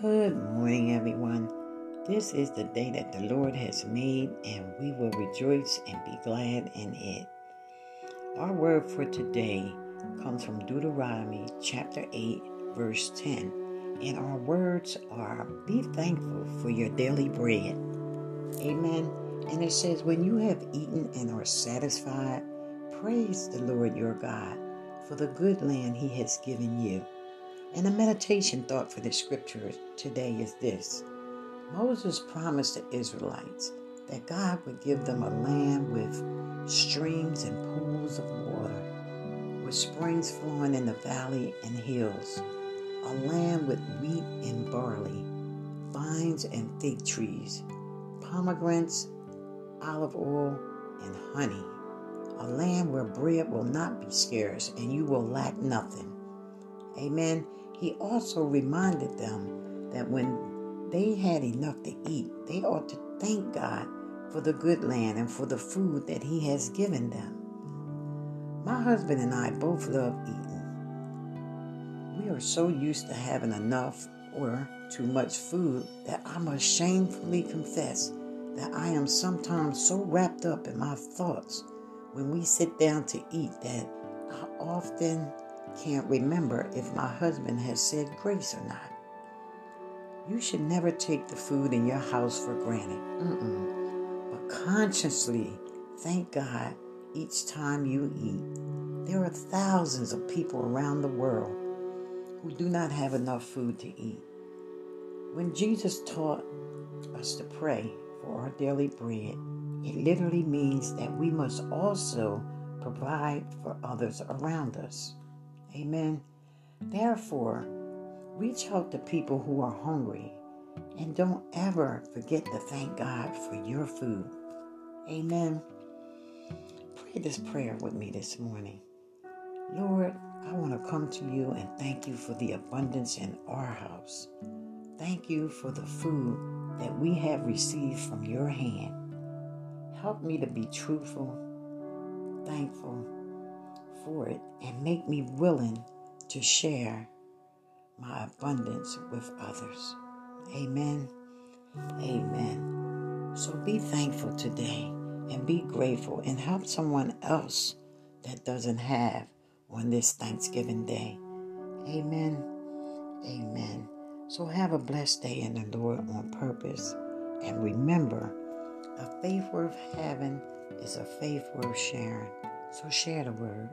Good morning, everyone. This is the day that the Lord has made, and we will rejoice and be glad in it. Our word for today comes from Deuteronomy chapter 8, verse 10. And our words are Be thankful for your daily bread. Amen. And it says, When you have eaten and are satisfied, praise the Lord your God for the good land he has given you. And a meditation thought for the scripture today is this Moses promised the Israelites that God would give them a land with streams and pools of water, with springs flowing in the valley and hills, a land with wheat and barley, vines and fig trees, pomegranates, olive oil, and honey, a land where bread will not be scarce and you will lack nothing. Amen. He also reminded them that when they had enough to eat, they ought to thank God for the good land and for the food that He has given them. My husband and I both love eating. We are so used to having enough or too much food that I must shamefully confess that I am sometimes so wrapped up in my thoughts when we sit down to eat that I often can't remember if my husband has said grace or not. You should never take the food in your house for granted, Mm-mm. but consciously thank God each time you eat. There are thousands of people around the world who do not have enough food to eat. When Jesus taught us to pray for our daily bread, it literally means that we must also provide for others around us. Amen. Therefore, reach out to people who are hungry and don't ever forget to thank God for your food. Amen. Pray this prayer with me this morning. Lord, I want to come to you and thank you for the abundance in our house. Thank you for the food that we have received from your hand. Help me to be truthful, thankful, for it and make me willing to share my abundance with others. Amen. Amen. So be thankful today and be grateful and help someone else that doesn't have on this Thanksgiving Day. Amen. Amen. So have a blessed day in the Lord on purpose. And remember, a faith worth having is a faith worth sharing. So share the word.